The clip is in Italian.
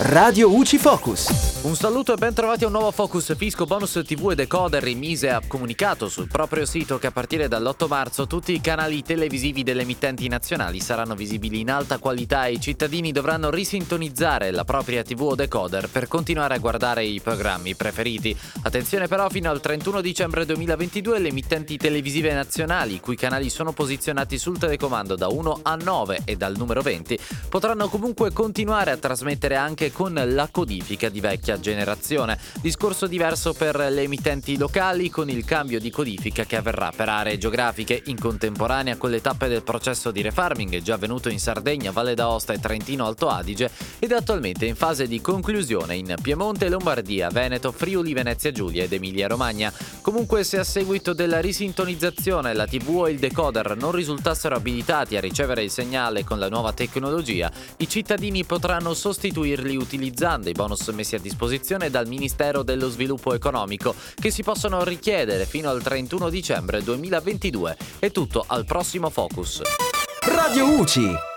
Radio UCI Focus. Un saluto e ben trovati a un nuovo Focus Fisco Bonus TV e Decoder. Il Mise ha comunicato sul proprio sito che a partire dall'8 marzo tutti i canali televisivi delle emittenti nazionali saranno visibili in alta qualità e i cittadini dovranno risintonizzare la propria TV o decoder per continuare a guardare i programmi preferiti. Attenzione però, fino al 31 dicembre 2022 le emittenti televisive nazionali, i cui canali sono posizionati sul telecomando da 1 a 9 e dal numero 20, potranno comunque continuare a trasmettere anche con la codifica di vecchia generazione. Discorso diverso per le emittenti locali con il cambio di codifica che avverrà per aree geografiche in contemporanea con le tappe del processo di refarming già avvenuto in Sardegna, Valle d'Aosta e Trentino Alto Adige ed attualmente in fase di conclusione in Piemonte, Lombardia, Veneto, Friuli, Venezia Giulia ed Emilia Romagna. Comunque se a seguito della risintonizzazione la TV o il decoder non risultassero abilitati a ricevere il segnale con la nuova tecnologia, i cittadini potranno sostituirli utilizzando i bonus messi a disposizione dal Ministero dello Sviluppo Economico che si possono richiedere fino al 31 dicembre 2022. È tutto al prossimo Focus. Radio UCI